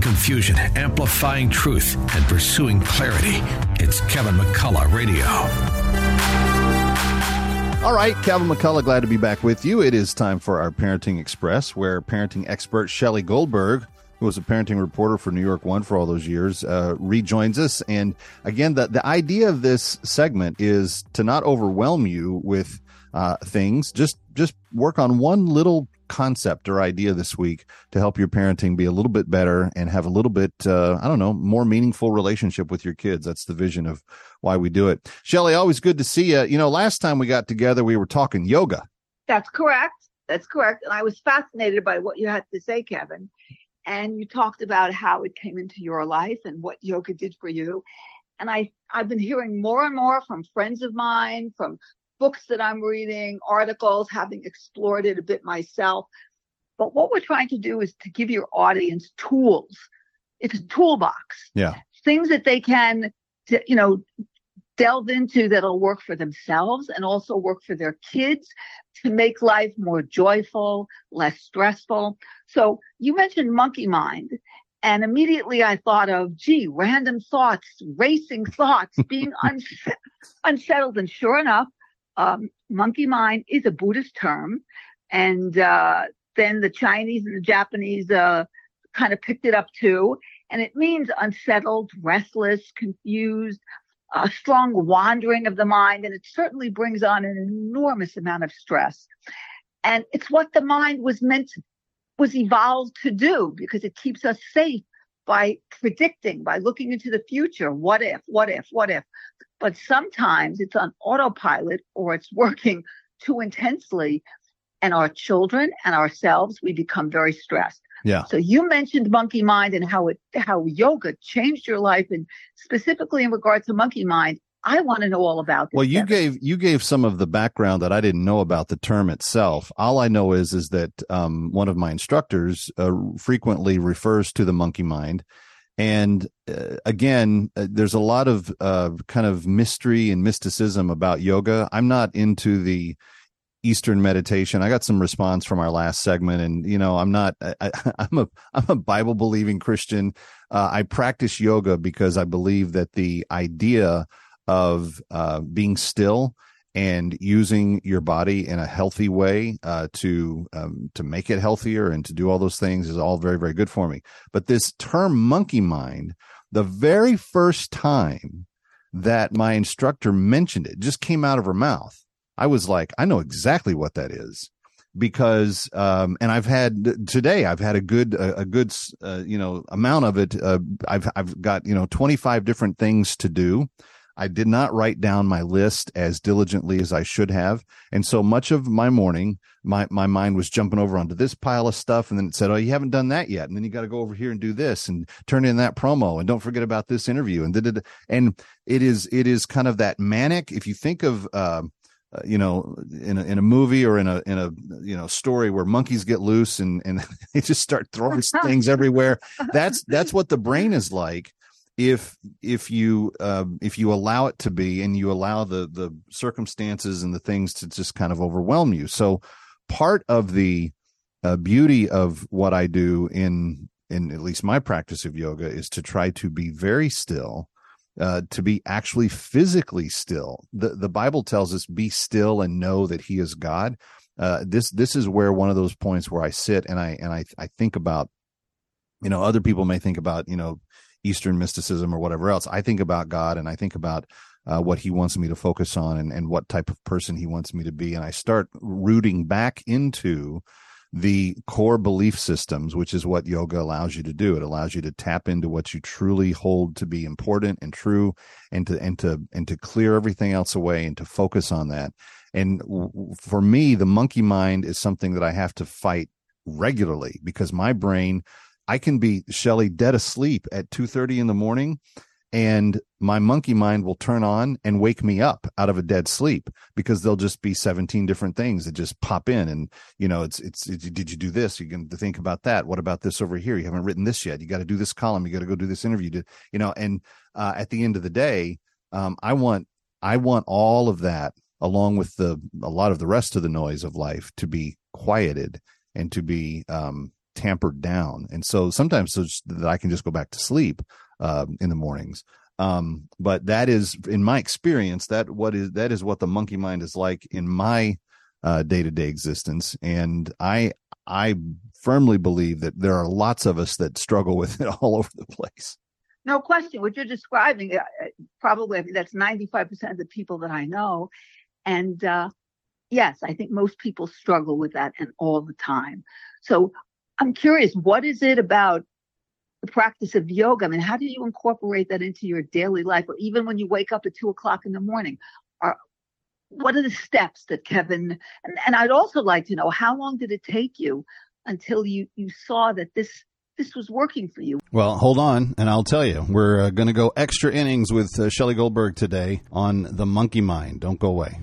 confusion, amplifying truth, and pursuing clarity. It's Kevin McCullough Radio. All right, Kevin McCullough, glad to be back with you. It is time for our Parenting Express, where parenting expert Shelley Goldberg, who was a parenting reporter for New York One for all those years, uh, rejoins us. And again, the, the idea of this segment is to not overwhelm you with uh, things. Just just work on one little concept or idea this week to help your parenting be a little bit better and have a little bit uh, i don't know more meaningful relationship with your kids. That's the vision of why we do it. Shelley always good to see you you know last time we got together we were talking yoga. That's correct. That's correct. And i was fascinated by what you had to say kevin. And you talked about how it came into your life and what yoga did for you. And i i've been hearing more and more from friends of mine from books that I'm reading, articles, having explored it a bit myself. But what we're trying to do is to give your audience tools. It's a toolbox. Yeah. Things that they can, you know, delve into that'll work for themselves and also work for their kids to make life more joyful, less stressful. So you mentioned monkey mind. And immediately I thought of, gee, random thoughts, racing thoughts, being unsettled. And sure enough, um, monkey mind is a Buddhist term, and uh, then the Chinese and the Japanese uh, kind of picked it up too, and it means unsettled, restless, confused, a strong wandering of the mind, and it certainly brings on an enormous amount of stress. And it's what the mind was meant, was evolved to do because it keeps us safe by predicting, by looking into the future. What if, what if, what if? But sometimes it's on autopilot or it's working too intensely. And our children and ourselves, we become very stressed. Yeah. So you mentioned monkey mind and how it, how yoga changed your life and specifically in regard to monkey mind. I want to know all about this. Well, you gave you gave some of the background that I didn't know about the term itself. All I know is is that um, one of my instructors uh, frequently refers to the monkey mind, and uh, again, uh, there's a lot of uh, kind of mystery and mysticism about yoga. I'm not into the Eastern meditation. I got some response from our last segment, and you know, I'm not. I, am a I'm a Bible believing Christian. Uh, I practice yoga because I believe that the idea of uh, being still and using your body in a healthy way uh, to um, to make it healthier and to do all those things is all very very good for me. But this term monkey mind, the very first time that my instructor mentioned it, just came out of her mouth. I was like, I know exactly what that is because um, and I've had today I've had a good a, a good uh, you know amount of it. Uh, I've I've got you know 25 different things to do I did not write down my list as diligently as I should have. And so much of my morning, my, my mind was jumping over onto this pile of stuff. And then it said, Oh, you haven't done that yet. And then you got to go over here and do this and turn in that promo. And don't forget about this interview. And did it, and it is, it is kind of that manic. If you think of, uh, uh, you know, in a, in a movie or in a in a you know story where monkeys get loose and and they just start throwing things everywhere. That's that's what the brain is like if if you uh, if you allow it to be and you allow the the circumstances and the things to just kind of overwhelm you. So part of the uh, beauty of what i do in in at least my practice of yoga is to try to be very still uh, to be actually physically still. The the bible tells us be still and know that he is god. Uh, this this is where one of those points where i sit and i and i i think about you know other people may think about you know Eastern mysticism or whatever else. I think about God and I think about uh, what he wants me to focus on and, and what type of person he wants me to be. And I start rooting back into the core belief systems, which is what yoga allows you to do. It allows you to tap into what you truly hold to be important and true and to, and to, and to clear everything else away and to focus on that. And for me, the monkey mind is something that I have to fight regularly because my brain I can be Shelley dead asleep at 2:30 in the morning and my monkey mind will turn on and wake me up out of a dead sleep because there'll just be 17 different things that just pop in. And you know it's it's, it's did you do this? You can think about that. What about this over here? You haven't written this yet. You got to do this column. You got to go do this interview. To, you know and uh, at the end of the day um, i want i want all of that along with the a lot of the rest of the noise of life to be quieted and to be um, tampered down. And so sometimes so that I can just go back to sleep uh, in the mornings. Um, but that is, in my experience, that what is that is what the monkey mind is like in my day to day existence. And I I firmly believe that there are lots of us that struggle with it all over the place. No question. What you're describing, uh, probably I think that's 95% of the people that I know. And uh, yes, I think most people struggle with that and all the time. So I'm curious, what is it about the practice of yoga? I mean, how do you incorporate that into your daily life or even when you wake up at two o'clock in the morning? Are, what are the steps that Kevin, and, and I'd also like to know how long did it take you until you, you saw that this this was working for you. Well, hold on, and I'll tell you. We're uh, going to go extra innings with uh, Shelley Goldberg today on the monkey mind. Don't go away.